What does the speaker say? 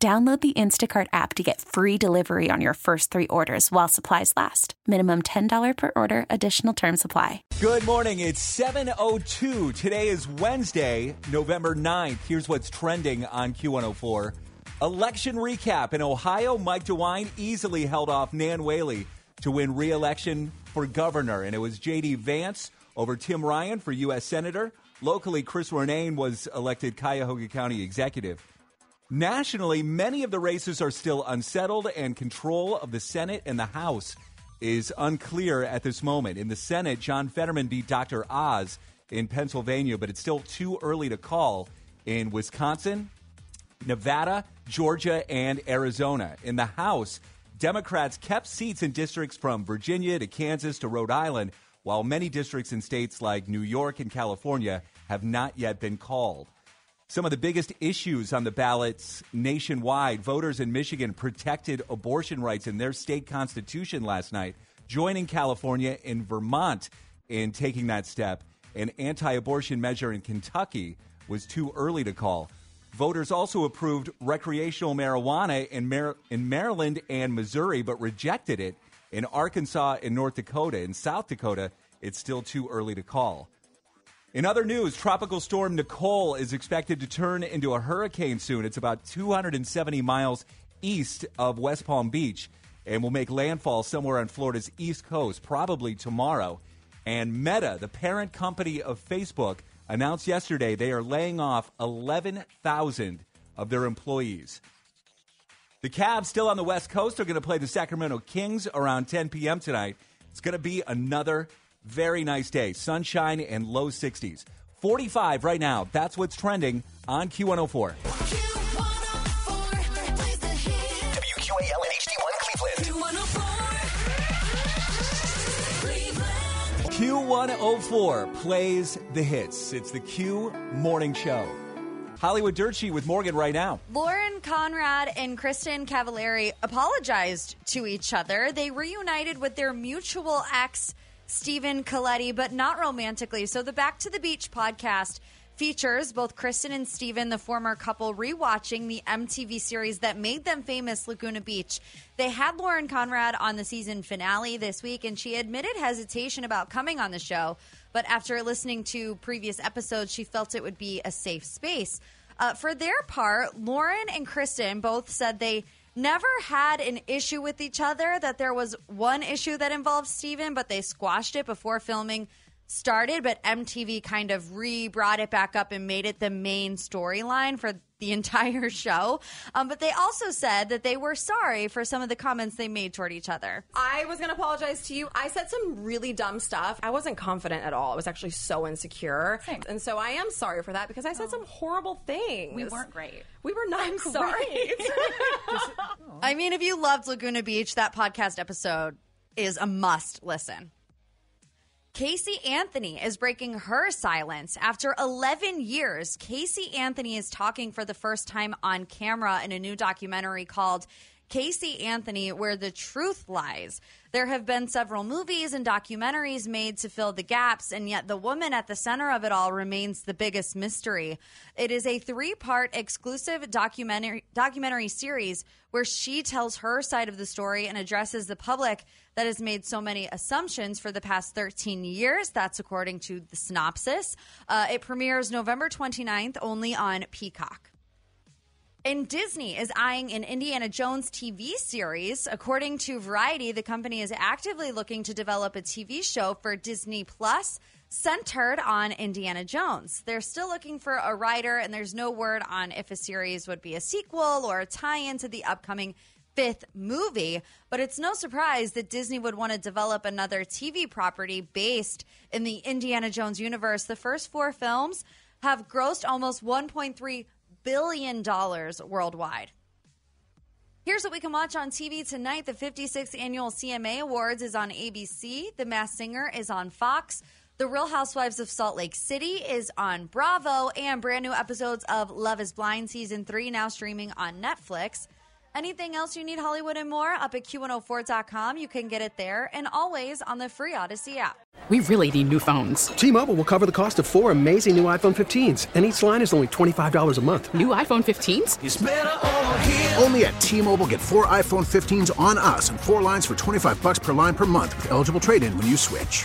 Download the Instacart app to get free delivery on your first three orders while supplies last. Minimum $10 per order, additional term supply. Good morning. It's 7.02. Today is Wednesday, November 9th. Here's what's trending on Q104. Election recap. In Ohio, Mike DeWine easily held off Nan Whaley to win re election for governor. And it was J.D. Vance over Tim Ryan for U.S. Senator. Locally, Chris Ronayne was elected Cuyahoga County Executive. Nationally, many of the races are still unsettled, and control of the Senate and the House is unclear at this moment. In the Senate, John Fetterman beat Dr. Oz in Pennsylvania, but it's still too early to call in Wisconsin, Nevada, Georgia, and Arizona. In the House, Democrats kept seats in districts from Virginia to Kansas to Rhode Island, while many districts in states like New York and California have not yet been called. Some of the biggest issues on the ballots nationwide voters in Michigan protected abortion rights in their state constitution last night, joining California and Vermont in taking that step. An anti abortion measure in Kentucky was too early to call. Voters also approved recreational marijuana in, Mar- in Maryland and Missouri, but rejected it in Arkansas and North Dakota. In South Dakota, it's still too early to call. In other news, Tropical Storm Nicole is expected to turn into a hurricane soon. It's about 270 miles east of West Palm Beach and will make landfall somewhere on Florida's east coast, probably tomorrow. And Meta, the parent company of Facebook, announced yesterday they are laying off 11,000 of their employees. The Cavs, still on the West Coast, are going to play the Sacramento Kings around 10 p.m. tonight. It's going to be another very nice day. Sunshine and low 60s. 45 right now. That's what's trending on Q104. WQAL and HD1 Cleveland. Q104 plays the hits. It's the Q Morning Show. Hollywood Dirt Sheet with Morgan right now. Lauren Conrad and Kristin Cavallari apologized to each other. They reunited with their mutual ex, Stephen Colletti, but not romantically. So the Back to the Beach podcast features both Kristin and Stephen, the former couple, rewatching the MTV series that made them famous, Laguna Beach. They had Lauren Conrad on the season finale this week, and she admitted hesitation about coming on the show. But after listening to previous episodes, she felt it would be a safe space. Uh, for their part, Lauren and Kristin both said they never had an issue with each other, that there was one issue that involved Stephen, but they squashed it before filming started, but MTV kind of re brought it back up and made it the main storyline for the entire show. Um, but they also said that they were sorry for some of the comments they made toward each other. I was going to apologize to you. I said some really dumb stuff. I wasn't confident at all. I was actually so insecure. Same. And so I am sorry for that because I said some horrible things. We weren't great. We were not I'm sorry. I mean, if you loved Laguna Beach, that podcast episode is a must listen. Casey Anthony is breaking her silence. After 11 years, Casey Anthony is talking for the first time on camera in a new documentary called Casey Anthony, Where the Truth Lies. There have been several movies and documentaries made to fill the gaps, and yet the woman at the center of it all remains the biggest mystery. It is a three part exclusive documentary, documentary series where she tells her side of the story and addresses the public that has made so many assumptions for the past 13 years. That's according to the synopsis. Uh, it premieres November 29th only on Peacock. And Disney is eyeing an Indiana Jones TV series. According to Variety, the company is actively looking to develop a TV show for Disney Plus centered on Indiana Jones. They're still looking for a writer, and there's no word on if a series would be a sequel or a tie in to the upcoming fifth movie. But it's no surprise that Disney would want to develop another TV property based in the Indiana Jones universe. The first four films have grossed almost 1.3 billion dollars worldwide. Here's what we can watch on TV tonight. The 56th annual CMA Awards is on ABC. The Masked Singer is on Fox. The Real Housewives of Salt Lake City is on Bravo. And brand new episodes of Love is Blind Season 3 now streaming on Netflix. Anything else you need Hollywood and more up at Q104.com. You can get it there and always on the free Audacy app. We really need new phones. T-Mobile will cover the cost of four amazing new iPhone 15s, and each line is only $25 a month. New iPhone 15s? Only at T-Mobile get four iPhone 15s on us and four lines for 25 bucks per line per month with eligible trade-in when you switch.